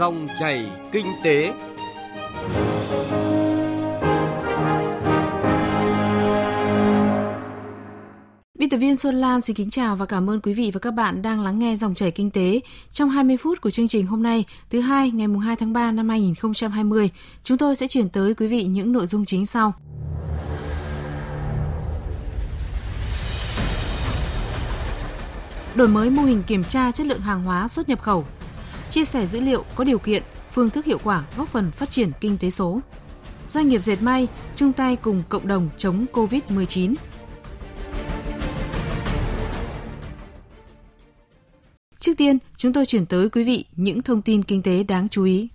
Dòng chảy kinh tế. Biên tập viên Xuân Lan xin kính chào và cảm ơn quý vị và các bạn đang lắng nghe dòng chảy kinh tế. Trong 20 phút của chương trình hôm nay, thứ hai ngày 2 tháng 3 năm 2020, chúng tôi sẽ chuyển tới quý vị những nội dung chính sau. Đổi mới mô hình kiểm tra chất lượng hàng hóa xuất nhập khẩu. Chia sẻ dữ liệu có điều kiện, phương thức hiệu quả góp phần phát triển kinh tế số. Doanh nghiệp dệt may chung tay cùng cộng đồng chống Covid-19. Trước tiên, chúng tôi chuyển tới quý vị những thông tin kinh tế đáng chú ý.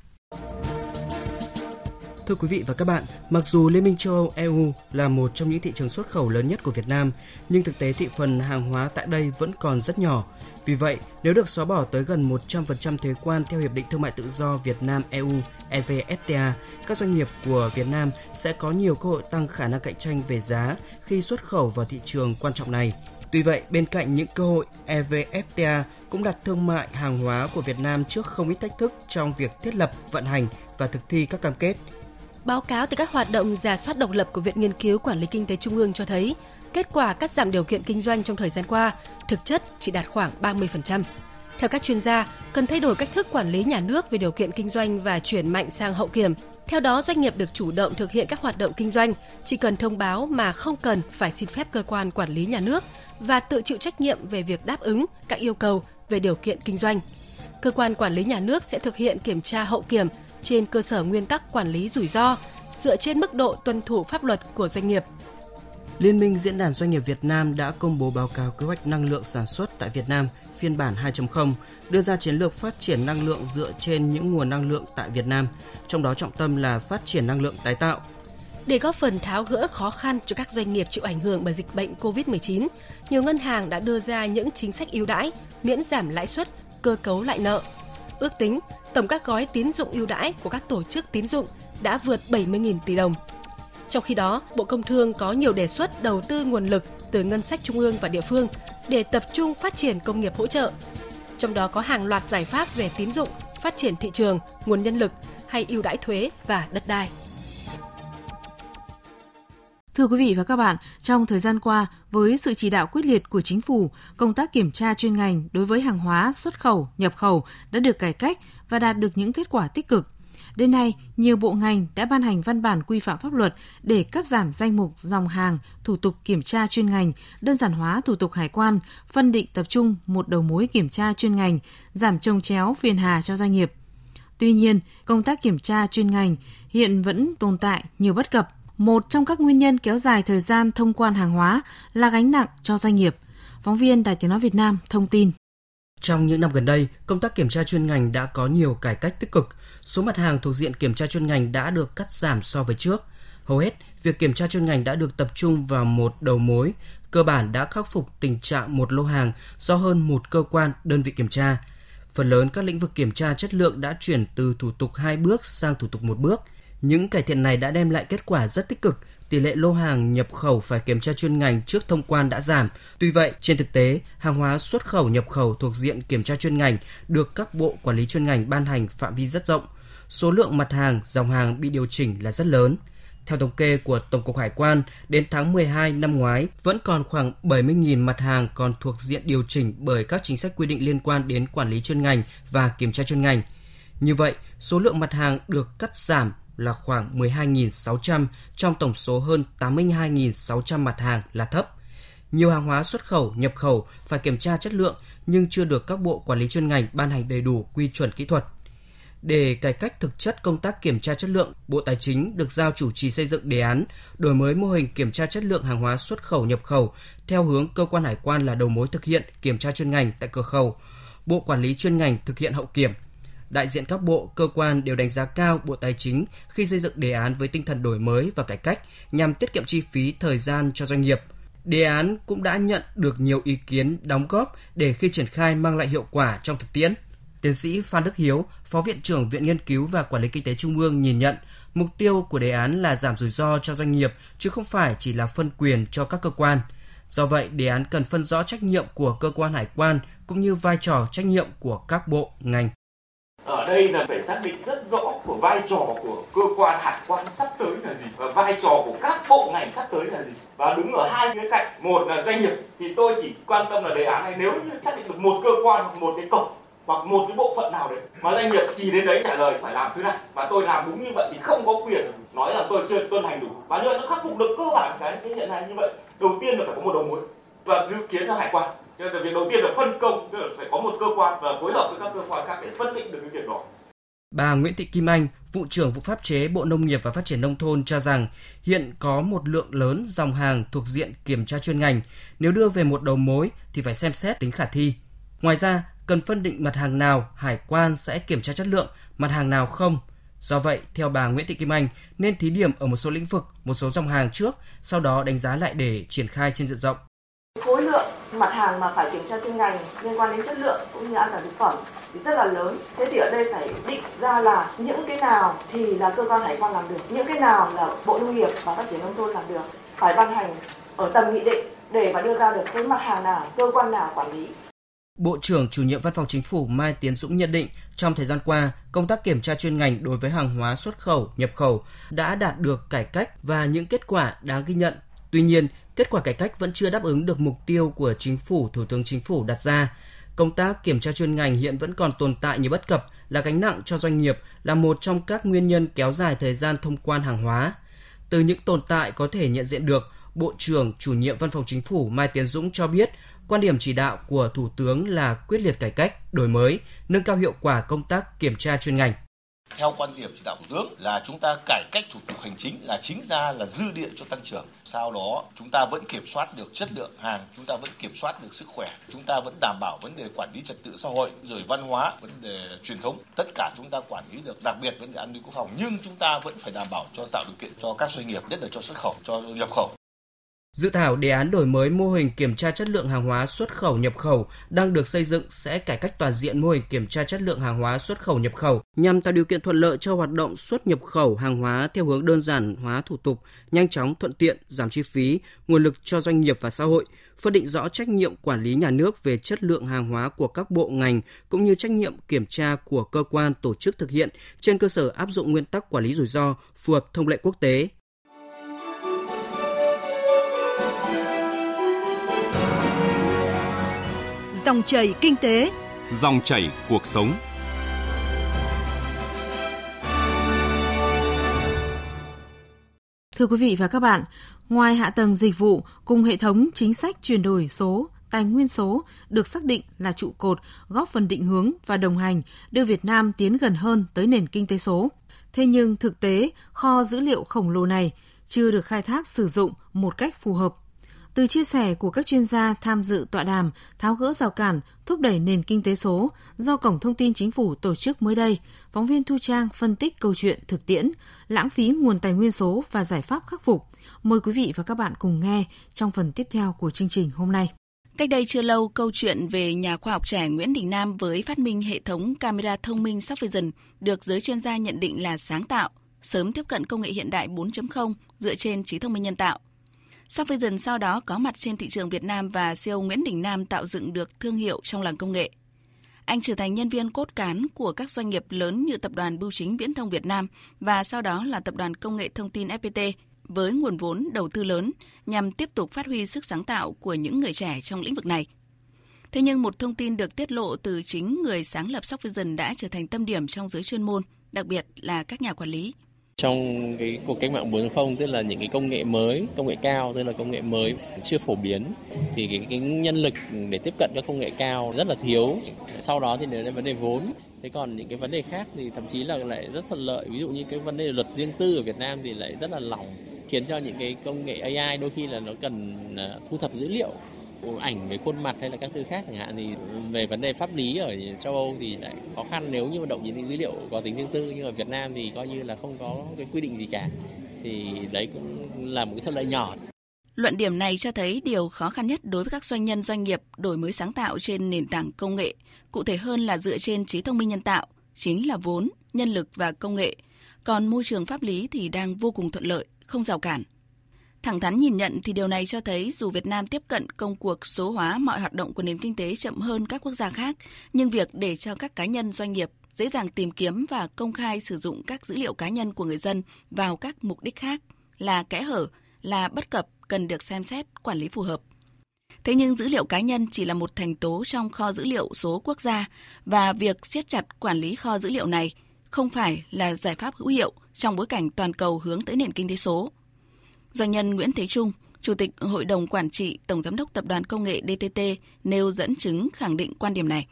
Thưa quý vị và các bạn, mặc dù Liên minh châu Âu EU là một trong những thị trường xuất khẩu lớn nhất của Việt Nam, nhưng thực tế thị phần hàng hóa tại đây vẫn còn rất nhỏ. Vì vậy, nếu được xóa bỏ tới gần 100% thuế quan theo Hiệp định Thương mại Tự do Việt Nam EU EVFTA, các doanh nghiệp của Việt Nam sẽ có nhiều cơ hội tăng khả năng cạnh tranh về giá khi xuất khẩu vào thị trường quan trọng này. Tuy vậy, bên cạnh những cơ hội, EVFTA cũng đặt thương mại hàng hóa của Việt Nam trước không ít thách thức trong việc thiết lập, vận hành và thực thi các cam kết. Báo cáo từ các hoạt động giả soát độc lập của Viện Nghiên cứu Quản lý Kinh tế Trung ương cho thấy, kết quả cắt giảm điều kiện kinh doanh trong thời gian qua thực chất chỉ đạt khoảng 30%. Theo các chuyên gia, cần thay đổi cách thức quản lý nhà nước về điều kiện kinh doanh và chuyển mạnh sang hậu kiểm. Theo đó, doanh nghiệp được chủ động thực hiện các hoạt động kinh doanh, chỉ cần thông báo mà không cần phải xin phép cơ quan quản lý nhà nước và tự chịu trách nhiệm về việc đáp ứng các yêu cầu về điều kiện kinh doanh. Cơ quan quản lý nhà nước sẽ thực hiện kiểm tra hậu kiểm trên cơ sở nguyên tắc quản lý rủi ro, dựa trên mức độ tuân thủ pháp luật của doanh nghiệp. Liên minh Diễn đàn Doanh nghiệp Việt Nam đã công bố báo cáo kế hoạch năng lượng sản xuất tại Việt Nam phiên bản 2.0, đưa ra chiến lược phát triển năng lượng dựa trên những nguồn năng lượng tại Việt Nam, trong đó trọng tâm là phát triển năng lượng tái tạo. Để góp phần tháo gỡ khó khăn cho các doanh nghiệp chịu ảnh hưởng bởi dịch bệnh COVID-19, nhiều ngân hàng đã đưa ra những chính sách ưu đãi, miễn giảm lãi suất, cơ cấu lại nợ. Ước tính, tổng các gói tín dụng ưu đãi của các tổ chức tín dụng đã vượt 70.000 tỷ đồng. Trong khi đó, Bộ Công Thương có nhiều đề xuất đầu tư nguồn lực từ ngân sách trung ương và địa phương để tập trung phát triển công nghiệp hỗ trợ. Trong đó có hàng loạt giải pháp về tín dụng, phát triển thị trường, nguồn nhân lực hay ưu đãi thuế và đất đai. Thưa quý vị và các bạn, trong thời gian qua, với sự chỉ đạo quyết liệt của chính phủ, công tác kiểm tra chuyên ngành đối với hàng hóa xuất khẩu, nhập khẩu đã được cải cách và đạt được những kết quả tích cực. Đến nay, nhiều bộ ngành đã ban hành văn bản quy phạm pháp luật để cắt giảm danh mục dòng hàng, thủ tục kiểm tra chuyên ngành, đơn giản hóa thủ tục hải quan, phân định tập trung một đầu mối kiểm tra chuyên ngành, giảm trồng chéo phiền hà cho doanh nghiệp. Tuy nhiên, công tác kiểm tra chuyên ngành hiện vẫn tồn tại nhiều bất cập. Một trong các nguyên nhân kéo dài thời gian thông quan hàng hóa là gánh nặng cho doanh nghiệp. Phóng viên Đài Tiếng Nói Việt Nam thông tin. Trong những năm gần đây, công tác kiểm tra chuyên ngành đã có nhiều cải cách tích cực. Số mặt hàng thuộc diện kiểm tra chuyên ngành đã được cắt giảm so với trước. Hầu hết, việc kiểm tra chuyên ngành đã được tập trung vào một đầu mối, cơ bản đã khắc phục tình trạng một lô hàng do hơn một cơ quan, đơn vị kiểm tra. Phần lớn các lĩnh vực kiểm tra chất lượng đã chuyển từ thủ tục hai bước sang thủ tục một bước. Những cải thiện này đã đem lại kết quả rất tích cực, tỷ lệ lô hàng nhập khẩu phải kiểm tra chuyên ngành trước thông quan đã giảm. Tuy vậy, trên thực tế, hàng hóa xuất khẩu nhập khẩu thuộc diện kiểm tra chuyên ngành được các bộ quản lý chuyên ngành ban hành phạm vi rất rộng. Số lượng mặt hàng, dòng hàng bị điều chỉnh là rất lớn. Theo thống kê của Tổng cục Hải quan, đến tháng 12 năm ngoái, vẫn còn khoảng 70.000 mặt hàng còn thuộc diện điều chỉnh bởi các chính sách quy định liên quan đến quản lý chuyên ngành và kiểm tra chuyên ngành. Như vậy, số lượng mặt hàng được cắt giảm là khoảng 12.600 trong tổng số hơn 82.600 mặt hàng là thấp. Nhiều hàng hóa xuất khẩu, nhập khẩu phải kiểm tra chất lượng nhưng chưa được các bộ quản lý chuyên ngành ban hành đầy đủ quy chuẩn kỹ thuật. Để cải cách thực chất công tác kiểm tra chất lượng, Bộ Tài chính được giao chủ trì xây dựng đề án đổi mới mô hình kiểm tra chất lượng hàng hóa xuất khẩu nhập khẩu theo hướng cơ quan hải quan là đầu mối thực hiện kiểm tra chuyên ngành tại cửa khẩu, Bộ Quản lý chuyên ngành thực hiện hậu kiểm – đại diện các bộ, cơ quan đều đánh giá cao Bộ Tài chính khi xây dựng đề án với tinh thần đổi mới và cải cách nhằm tiết kiệm chi phí thời gian cho doanh nghiệp. Đề án cũng đã nhận được nhiều ý kiến đóng góp để khi triển khai mang lại hiệu quả trong thực tiễn. Tiến sĩ Phan Đức Hiếu, Phó Viện trưởng Viện Nghiên cứu và Quản lý Kinh tế Trung ương nhìn nhận mục tiêu của đề án là giảm rủi ro cho doanh nghiệp chứ không phải chỉ là phân quyền cho các cơ quan. Do vậy, đề án cần phân rõ trách nhiệm của cơ quan hải quan cũng như vai trò trách nhiệm của các bộ, ngành ở đây là phải xác định rất rõ của vai trò của cơ quan hải quan sắp tới là gì và vai trò của các bộ ngành sắp tới là gì. Và đứng ở hai khía cạnh, một là doanh nghiệp, thì tôi chỉ quan tâm là đề án này nếu như xác định được một cơ quan hoặc một cái cổng hoặc một cái bộ phận nào đấy. Mà doanh nghiệp chỉ đến đấy trả lời, phải làm thứ này và tôi làm đúng như vậy thì không có quyền nói là tôi chưa tuân hành đủ. Và như vậy nó khắc phục được cơ bản cái hiện nay như vậy, đầu tiên là phải có một đầu mối và dự kiến là hải quan cho nên là việc đầu tiên là phân công tức là phải có một cơ quan và phối hợp với các cơ quan khác để phân định được cái việc đó Bà Nguyễn Thị Kim Anh, vụ trưởng vụ pháp chế Bộ Nông nghiệp và Phát triển nông thôn cho rằng hiện có một lượng lớn dòng hàng thuộc diện kiểm tra chuyên ngành, nếu đưa về một đầu mối thì phải xem xét tính khả thi. Ngoài ra, cần phân định mặt hàng nào hải quan sẽ kiểm tra chất lượng, mặt hàng nào không. Do vậy, theo bà Nguyễn Thị Kim Anh, nên thí điểm ở một số lĩnh vực, một số dòng hàng trước, sau đó đánh giá lại để triển khai trên diện rộng. Khối lượng mặt hàng mà phải kiểm tra chuyên ngành liên quan đến chất lượng cũng như an toàn thực phẩm thì rất là lớn. Thế thì ở đây phải định ra là những cái nào thì là cơ quan hải quan làm được, những cái nào là Bộ Nông nghiệp và Phát triển nông thôn làm được, phải ban hành ở tầm nghị định để mà đưa ra được cái mặt hàng nào, cơ quan nào quản lý. Bộ trưởng chủ nhiệm Văn phòng Chính phủ Mai Tiến Dũng nhận định, trong thời gian qua, công tác kiểm tra chuyên ngành đối với hàng hóa xuất khẩu, nhập khẩu đã đạt được cải cách và những kết quả đáng ghi nhận. Tuy nhiên, kết quả cải cách vẫn chưa đáp ứng được mục tiêu của chính phủ, Thủ tướng Chính phủ đặt ra. Công tác kiểm tra chuyên ngành hiện vẫn còn tồn tại nhiều bất cập, là gánh nặng cho doanh nghiệp, là một trong các nguyên nhân kéo dài thời gian thông quan hàng hóa. Từ những tồn tại có thể nhận diện được, Bộ trưởng chủ nhiệm Văn phòng Chính phủ Mai Tiến Dũng cho biết, quan điểm chỉ đạo của Thủ tướng là quyết liệt cải cách, đổi mới, nâng cao hiệu quả công tác kiểm tra chuyên ngành. Theo quan điểm chỉ đạo của tướng là chúng ta cải cách thủ tục hành chính là chính ra là dư địa cho tăng trưởng. Sau đó chúng ta vẫn kiểm soát được chất lượng hàng, chúng ta vẫn kiểm soát được sức khỏe, chúng ta vẫn đảm bảo vấn đề quản lý trật tự xã hội, rồi văn hóa, vấn đề truyền thống. Tất cả chúng ta quản lý được, đặc biệt vấn đề an ninh quốc phòng. Nhưng chúng ta vẫn phải đảm bảo cho tạo điều kiện cho các doanh nghiệp, nhất là cho xuất khẩu, cho nhập khẩu. Dự thảo đề án đổi mới mô hình kiểm tra chất lượng hàng hóa xuất khẩu nhập khẩu đang được xây dựng sẽ cải cách toàn diện mô hình kiểm tra chất lượng hàng hóa xuất khẩu nhập khẩu nhằm tạo điều kiện thuận lợi cho hoạt động xuất nhập khẩu hàng hóa theo hướng đơn giản hóa thủ tục, nhanh chóng thuận tiện, giảm chi phí, nguồn lực cho doanh nghiệp và xã hội, phân định rõ trách nhiệm quản lý nhà nước về chất lượng hàng hóa của các bộ ngành cũng như trách nhiệm kiểm tra của cơ quan tổ chức thực hiện trên cơ sở áp dụng nguyên tắc quản lý rủi ro phù hợp thông lệ quốc tế, Dòng chảy kinh tế, dòng chảy cuộc sống. Thưa quý vị và các bạn, ngoài hạ tầng dịch vụ cùng hệ thống chính sách chuyển đổi số, tài nguyên số được xác định là trụ cột góp phần định hướng và đồng hành đưa Việt Nam tiến gần hơn tới nền kinh tế số. Thế nhưng thực tế, kho dữ liệu khổng lồ này chưa được khai thác sử dụng một cách phù hợp từ chia sẻ của các chuyên gia tham dự tọa đàm tháo gỡ rào cản, thúc đẩy nền kinh tế số do Cổng Thông tin Chính phủ tổ chức mới đây, phóng viên Thu Trang phân tích câu chuyện thực tiễn, lãng phí nguồn tài nguyên số và giải pháp khắc phục. Mời quý vị và các bạn cùng nghe trong phần tiếp theo của chương trình hôm nay. Cách đây chưa lâu, câu chuyện về nhà khoa học trẻ Nguyễn Đình Nam với phát minh hệ thống camera thông minh Softvision được giới chuyên gia nhận định là sáng tạo, sớm tiếp cận công nghệ hiện đại 4.0 dựa trên trí thông minh nhân tạo – Softvision sau đó có mặt trên thị trường Việt Nam và CEO Nguyễn Đình Nam tạo dựng được thương hiệu trong làng công nghệ. Anh trở thành nhân viên cốt cán của các doanh nghiệp lớn như Tập đoàn Bưu chính Viễn thông Việt Nam và sau đó là Tập đoàn Công nghệ Thông tin FPT với nguồn vốn đầu tư lớn nhằm tiếp tục phát huy sức sáng tạo của những người trẻ trong lĩnh vực này. Thế nhưng một thông tin được tiết lộ từ chính người sáng lập Softvision đã trở thành tâm điểm trong giới chuyên môn, đặc biệt là các nhà quản lý. Trong cái cuộc cách mạng 4.0 tức là những cái công nghệ mới, công nghệ cao tức là công nghệ mới chưa phổ biến thì cái, cái nhân lực để tiếp cận các công nghệ cao rất là thiếu. Sau đó thì đến vấn đề vốn. Thế còn những cái vấn đề khác thì thậm chí là lại rất thuận lợi. Ví dụ như cái vấn đề luật riêng tư ở Việt Nam thì lại rất là lỏng khiến cho những cái công nghệ AI đôi khi là nó cần à, thu thập dữ liệu ảnh về khuôn mặt hay là các thứ khác chẳng hạn thì về vấn đề pháp lý ở châu Âu thì lại khó khăn nếu như mà động những dữ liệu có tính riêng tư nhưng ở Việt Nam thì coi như là không có cái quy định gì cả thì đấy cũng là một cái thuận lợi nhỏ. Luận điểm này cho thấy điều khó khăn nhất đối với các doanh nhân doanh nghiệp đổi mới sáng tạo trên nền tảng công nghệ, cụ thể hơn là dựa trên trí thông minh nhân tạo, chính là vốn, nhân lực và công nghệ. Còn môi trường pháp lý thì đang vô cùng thuận lợi, không rào cản. Thẳng thắn nhìn nhận thì điều này cho thấy dù Việt Nam tiếp cận công cuộc số hóa mọi hoạt động của nền kinh tế chậm hơn các quốc gia khác, nhưng việc để cho các cá nhân doanh nghiệp dễ dàng tìm kiếm và công khai sử dụng các dữ liệu cá nhân của người dân vào các mục đích khác là kẽ hở, là bất cập cần được xem xét quản lý phù hợp. Thế nhưng dữ liệu cá nhân chỉ là một thành tố trong kho dữ liệu số quốc gia và việc siết chặt quản lý kho dữ liệu này không phải là giải pháp hữu hiệu trong bối cảnh toàn cầu hướng tới nền kinh tế số. Doanh nhân Nguyễn Thế Trung, Chủ tịch Hội đồng Quản trị Tổng Giám đốc Tập đoàn Công nghệ DTT nêu dẫn chứng khẳng định quan điểm này.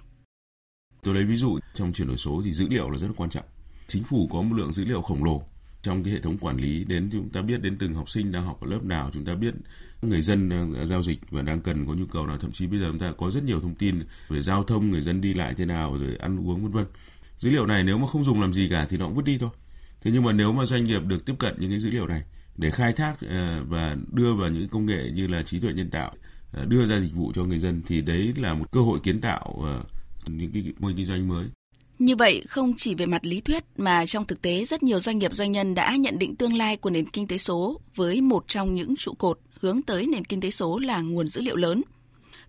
Tôi lấy ví dụ trong chuyển đổi số thì dữ liệu là rất là quan trọng. Chính phủ có một lượng dữ liệu khổng lồ trong cái hệ thống quản lý đến chúng ta biết đến từng học sinh đang học ở lớp nào, chúng ta biết người dân đang giao dịch và đang cần có nhu cầu nào, thậm chí bây giờ chúng ta có rất nhiều thông tin về giao thông, người dân đi lại thế nào, rồi ăn uống vân vân. Dữ liệu này nếu mà không dùng làm gì cả thì nó cũng vứt đi thôi. Thế nhưng mà nếu mà doanh nghiệp được tiếp cận những cái dữ liệu này để khai thác ờ, và đưa vào những công nghệ như là trí tuệ nhân tạo ờ, đưa ra dịch vụ cho người dân thì đấy là một cơ hội kiến tạo ờ, những cái mô hình kinh doanh mới. Như vậy, không chỉ về mặt lý thuyết mà trong thực tế rất nhiều doanh nghiệp doanh nhân đã nhận định tương lai của nền kinh tế số với một trong những trụ cột hướng tới nền kinh tế số là nguồn dữ liệu lớn.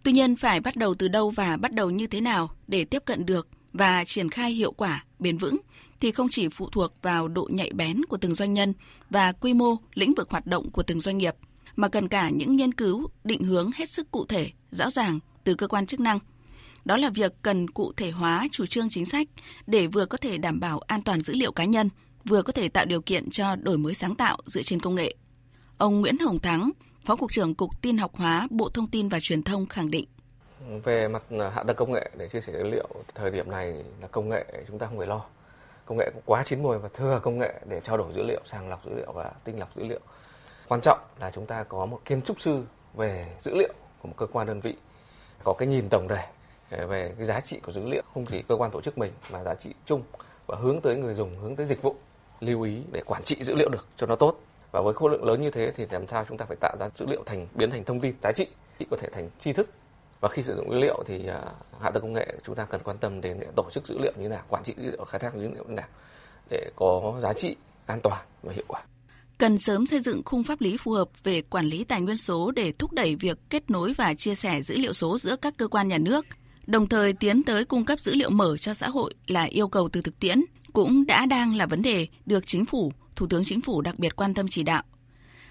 Tuy nhiên phải bắt đầu từ đâu và bắt đầu như thế nào để tiếp cận được và triển khai hiệu quả, bền vững thì không chỉ phụ thuộc vào độ nhạy bén của từng doanh nhân và quy mô, lĩnh vực hoạt động của từng doanh nghiệp, mà cần cả những nghiên cứu, định hướng hết sức cụ thể, rõ ràng từ cơ quan chức năng. Đó là việc cần cụ thể hóa chủ trương chính sách để vừa có thể đảm bảo an toàn dữ liệu cá nhân, vừa có thể tạo điều kiện cho đổi mới sáng tạo dựa trên công nghệ. Ông Nguyễn Hồng Thắng, Phó Cục trưởng Cục Tin học hóa Bộ Thông tin và Truyền thông khẳng định. Về mặt à, hạ tầng công nghệ để chia sẻ dữ liệu, thời điểm này là công nghệ chúng ta không phải lo công nghệ cũng quá chín mùi và thừa công nghệ để trao đổi dữ liệu, sàng lọc dữ liệu và tinh lọc dữ liệu. Quan trọng là chúng ta có một kiến trúc sư về dữ liệu của một cơ quan đơn vị có cái nhìn tổng thể à, về cái giá trị của dữ liệu không chỉ cơ quan tổ chức mình mà giá trị chung và hướng tới người dùng, hướng tới dịch vụ lưu ý để quản trị dữ liệu được cho nó tốt. Và với khối lượng lớn như thế thì làm sao chúng ta phải tạo ra dữ liệu thành biến thành thông tin giá trị, có thể thành tri thức và khi sử dụng dữ liệu thì à, hạ tầng công nghệ chúng ta cần quan tâm đến tổ chức dữ liệu như thế nào quản trị dữ liệu khai thác dữ liệu như thế nào để có giá trị an toàn và hiệu quả cần sớm xây dựng khung pháp lý phù hợp về quản lý tài nguyên số để thúc đẩy việc kết nối và chia sẻ dữ liệu số giữa các cơ quan nhà nước, đồng thời tiến tới cung cấp dữ liệu mở cho xã hội là yêu cầu từ thực tiễn, cũng đã đang là vấn đề được chính phủ, Thủ tướng Chính phủ đặc biệt quan tâm chỉ đạo.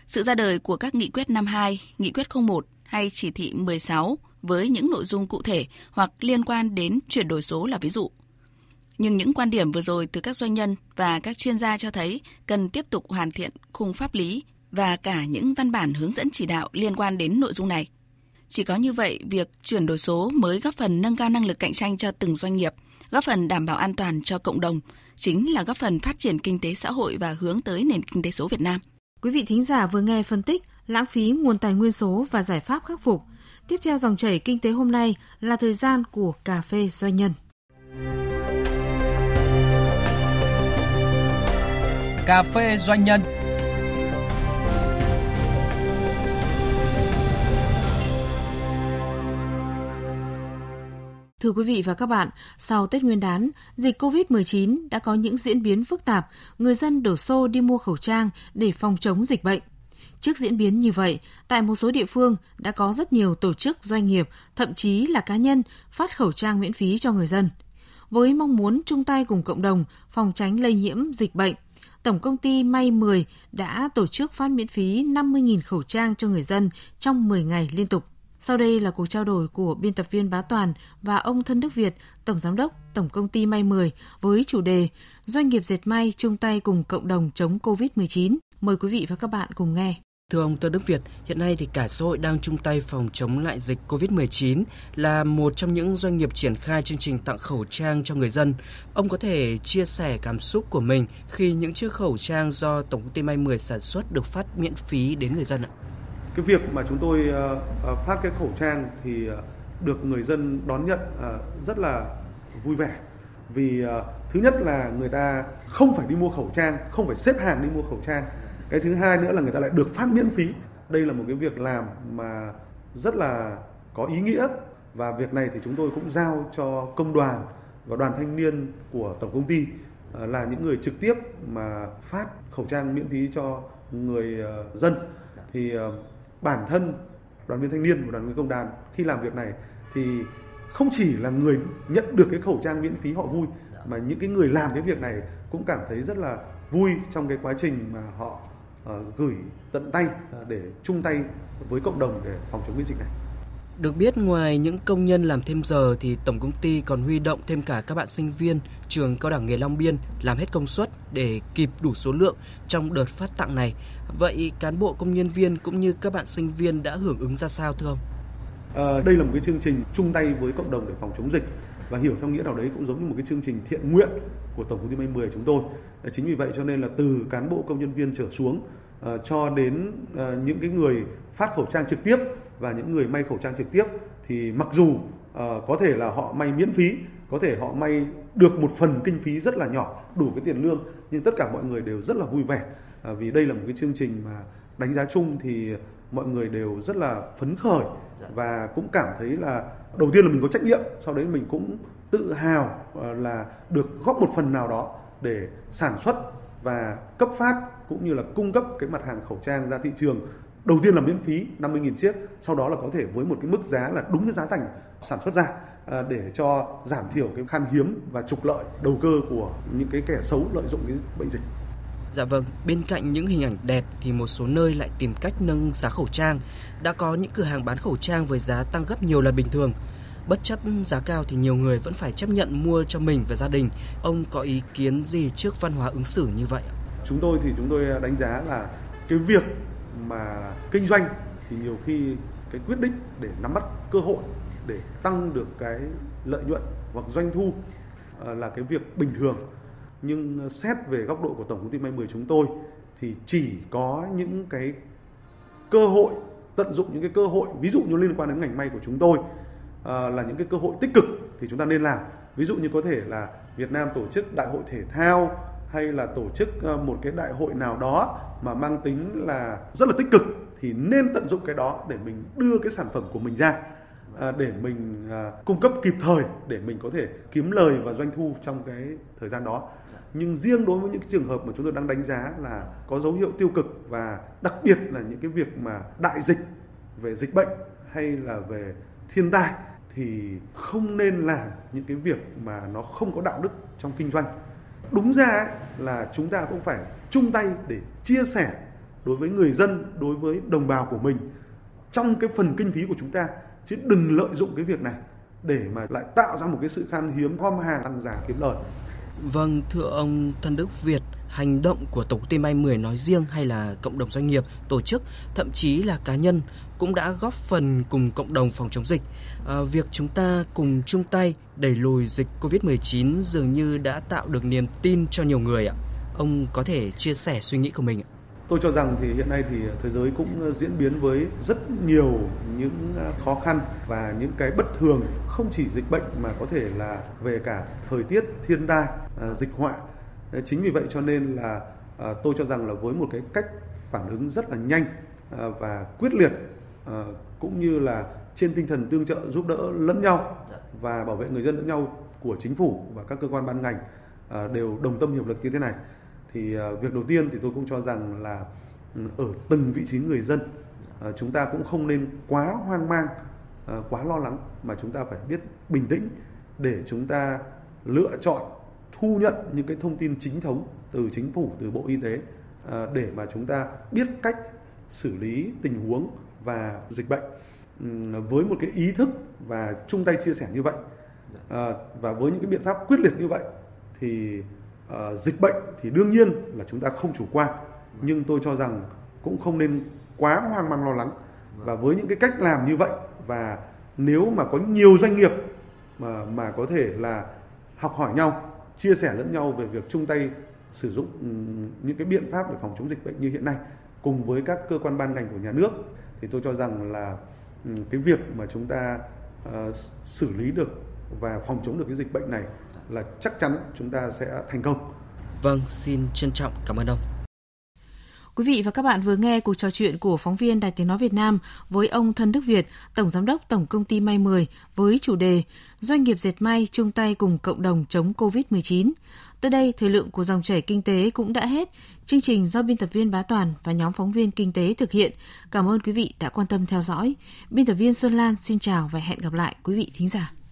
Sự ra đời của các nghị quyết 52, nghị quyết 01 hay chỉ thị 16 với những nội dung cụ thể hoặc liên quan đến chuyển đổi số là ví dụ. Nhưng những quan điểm vừa rồi từ các doanh nhân và các chuyên gia cho thấy cần tiếp tục hoàn thiện khung pháp lý và cả những văn bản hướng dẫn chỉ đạo liên quan đến nội dung này. Chỉ có như vậy, việc chuyển đổi số mới góp phần nâng cao năng lực cạnh tranh cho từng doanh nghiệp, góp phần đảm bảo an toàn cho cộng đồng, chính là góp phần phát triển kinh tế xã hội và hướng tới nền kinh tế số Việt Nam. Quý vị thính giả vừa nghe phân tích lãng phí nguồn tài nguyên số và giải pháp khắc phục Tiếp theo dòng chảy kinh tế hôm nay là thời gian của cà phê doanh nhân. Cà phê doanh nhân. Thưa quý vị và các bạn, sau Tết Nguyên đán, dịch COVID-19 đã có những diễn biến phức tạp, người dân đổ xô đi mua khẩu trang để phòng chống dịch bệnh. Trước diễn biến như vậy, tại một số địa phương đã có rất nhiều tổ chức, doanh nghiệp, thậm chí là cá nhân phát khẩu trang miễn phí cho người dân. Với mong muốn chung tay cùng cộng đồng phòng tránh lây nhiễm dịch bệnh, Tổng công ty May 10 đã tổ chức phát miễn phí 50.000 khẩu trang cho người dân trong 10 ngày liên tục. Sau đây là cuộc trao đổi của biên tập viên Bá Toàn và ông Thân Đức Việt, Tổng Giám đốc Tổng Công ty May 10 với chủ đề Doanh nghiệp dệt may chung tay cùng cộng đồng chống COVID-19. Mời quý vị và các bạn cùng nghe. Thưa ông Tô Đức Việt, hiện nay thì cả xã hội đang chung tay phòng chống lại dịch COVID-19 là một trong những doanh nghiệp triển khai chương trình tặng khẩu trang cho người dân. Ông có thể chia sẻ cảm xúc của mình khi những chiếc khẩu trang do Tổng công ty May 10 sản xuất được phát miễn phí đến người dân ạ? Cái việc mà chúng tôi ờ, ờ, phát cái khẩu trang thì ờ, được người dân đón nhận rất là vui vẻ vì thứ nhất là người ta không phải đi mua khẩu trang, không phải xếp hàng đi mua khẩu trang cái thứ hai nữa là người ta lại được phát miễn phí. Đây là một cái việc làm mà rất là có ý nghĩa. Và việc này thì chúng tôi cũng giao cho công đoàn và đoàn thanh niên của tổng công ty à, là những người trực tiếp mà phát khẩu trang miễn phí cho người à, dân. Thì à, bản thân đoàn viên thanh niên và đoàn viên công đoàn khi làm việc này thì không chỉ là người nhận được cái khẩu trang miễn phí họ vui, mà những cái người làm cái việc này cũng cảm thấy rất là vui trong cái quá trình mà họ uh, gửi tận tay uh, để chung tay với cộng đồng để phòng chống cái dịch này. Được biết ngoài những công nhân làm thêm giờ thì tổng công ty còn huy động thêm cả các bạn sinh viên trường cao đẳng nghề Long Biên làm hết công suất để kịp đủ số lượng trong đợt phát tặng này. Vậy cán bộ công nhân viên cũng như các bạn sinh viên đã hưởng ứng ra sao thưa ông? À, đây là một cái chương trình chung tay với cộng đồng để phòng chống dịch và hiểu theo nghĩa nào đấy cũng giống như một cái chương trình thiện nguyện của tổng công ty may 10 chúng tôi. Ờ, chính vì vậy cho nên là từ cán bộ công nhân viên trở xuống uh, cho đến uh, những cái người phát khẩu trang trực tiếp và những người may khẩu trang trực tiếp thì mặc dù uh, có thể là họ may miễn phí, có thể họ may được một phần kinh phí rất là nhỏ đủ cái tiền lương nhưng tất cả mọi người đều rất là vui vẻ uh, vì đây là một cái chương trình mà đánh giá chung thì mọi người đều rất là phấn khởi Dạ. và cũng cảm thấy là đầu tiên là mình có trách nhiệm, sau đấy mình cũng tự hào ờ, là được góp một phần nào đó để sản xuất và cấp phát cũng như là cung cấp cái mặt hàng khẩu trang ra thị trường đầu tiên là miễn phí 50.000 chiếc, sau đó là có thể với một cái mức giá là đúng cái giá thành sản xuất ra ờ, để cho giảm thiểu cái khan hiếm và trục lợi, đầu cơ của những cái kẻ xấu lợi dụng cái bệnh dịch. Dạ vâng, bên cạnh những hình ảnh đẹp thì một số nơi lại tìm cách nâng giá khẩu trang. Đã có những cửa hàng bán khẩu trang với giá tăng gấp nhiều lần bình thường. Bất chấp giá cao thì nhiều người vẫn phải chấp nhận mua cho mình và gia đình. Ông có ý kiến gì trước văn hóa ứng xử như vậy? Chúng tôi thì chúng tôi đánh giá là cái việc mà kinh doanh thì nhiều khi cái quyết định để nắm bắt cơ hội để tăng được cái lợi nhuận hoặc doanh thu à, là cái việc bình thường nhưng ờ, xét về góc độ của tổng công ty may 10 chúng tôi thì chỉ có những cái cơ hội tận dụng những cái cơ hội ví dụ như liên quan đến ngành may của chúng tôi à, là những cái cơ hội tích cực thì chúng ta nên làm. Ví dụ như có thể là Việt Nam tổ chức đại hội thể thao hay là tổ chức ờ, một cái đại hội nào đó mà mang tính là rất là tích cực thì nên tận dụng cái đó để mình đưa cái sản phẩm của mình ra. À, để mình à, cung cấp kịp thời để mình có thể kiếm lời và doanh thu trong cái thời gian đó. Nhưng riêng đối với những trường hợp mà chúng tôi đang đánh giá là có dấu hiệu tiêu cực và đặc biệt là những cái việc mà đại dịch về dịch bệnh hay là về thiên tai thì không nên làm những cái việc mà nó không có đạo đức trong kinh doanh. Đúng ra ấy, là chúng ta cũng phải chung tay để chia sẻ đối với người dân đối với đồng bào của mình. Trong cái phần kinh phí của chúng ta chứ đừng lợi dụng cái việc này để mà lại tạo ra một cái sự khan hiếm gom hàng tăng giá kiếm lời Vâng, thưa ông Thân Đức Việt, hành động của Tổng công ty May 10 nói riêng hay là cộng đồng doanh nghiệp, tổ chức, thậm chí là cá nhân cũng đã góp phần cùng cộng đồng phòng chống dịch. À, việc chúng ta cùng chung tay đẩy lùi dịch COVID-19 dường như đã tạo được niềm tin cho nhiều người ạ. Ông có thể chia sẻ suy nghĩ của mình ạ. Tôi cho rằng thì hiện nay thì thế giới cũng diễn biến với rất nhiều những khó khăn và những cái bất thường. Không chỉ dịch bệnh mà có thể là về cả thời tiết, thiên tai, dịch họa. Chính vì vậy cho nên là tôi cho rằng là với một cái cách phản ứng rất là nhanh và quyết liệt cũng như là trên tinh thần tương trợ giúp đỡ lẫn nhau và bảo vệ người dân lẫn nhau của chính phủ và các cơ quan ban ngành đều đồng tâm hiệp lực như thế này thì việc đầu tiên thì tôi cũng cho rằng là ở từng vị trí người dân chúng ta cũng không nên quá hoang mang quá lo lắng mà chúng ta phải biết bình tĩnh để chúng ta lựa chọn thu nhận những cái thông tin chính thống từ chính phủ từ bộ y tế để mà chúng ta biết cách xử lý tình huống và dịch bệnh với một cái ý thức và chung tay chia sẻ như vậy. Và với những cái biện pháp quyết liệt như vậy thì uh, dịch bệnh thì đương nhiên là chúng ta không chủ quan nhưng tôi cho rằng cũng không nên quá hoang mang lo lắng. Và với những cái cách làm như vậy và nếu mà có nhiều doanh nghiệp mà mà có thể là học hỏi nhau chia sẻ lẫn nhau về việc chung tay sử dụng ừ, những cái biện pháp để phòng chống dịch bệnh như hiện nay cùng với các cơ quan ban ngành của nhà nước thì tôi cho rằng là ừ, cái việc mà chúng ta uh, xử lý được và phòng chống được cái dịch bệnh này là chắc chắn chúng ta sẽ thành công. Vâng, xin trân trọng cảm ơn ông. Quý vị và các bạn vừa nghe cuộc trò chuyện của phóng viên Đài Tiếng Nói Việt Nam với ông Thân Đức Việt, Tổng Giám đốc Tổng Công ty May 10 với chủ đề Doanh nghiệp dệt may chung tay cùng cộng đồng chống COVID-19. Tới đây, thời lượng của dòng chảy kinh tế cũng đã hết. Chương trình do biên tập viên Bá Toàn và nhóm phóng viên kinh tế thực hiện. Cảm ơn quý vị đã quan tâm theo dõi. Biên tập viên Xuân Lan xin chào và hẹn gặp lại quý vị thính giả.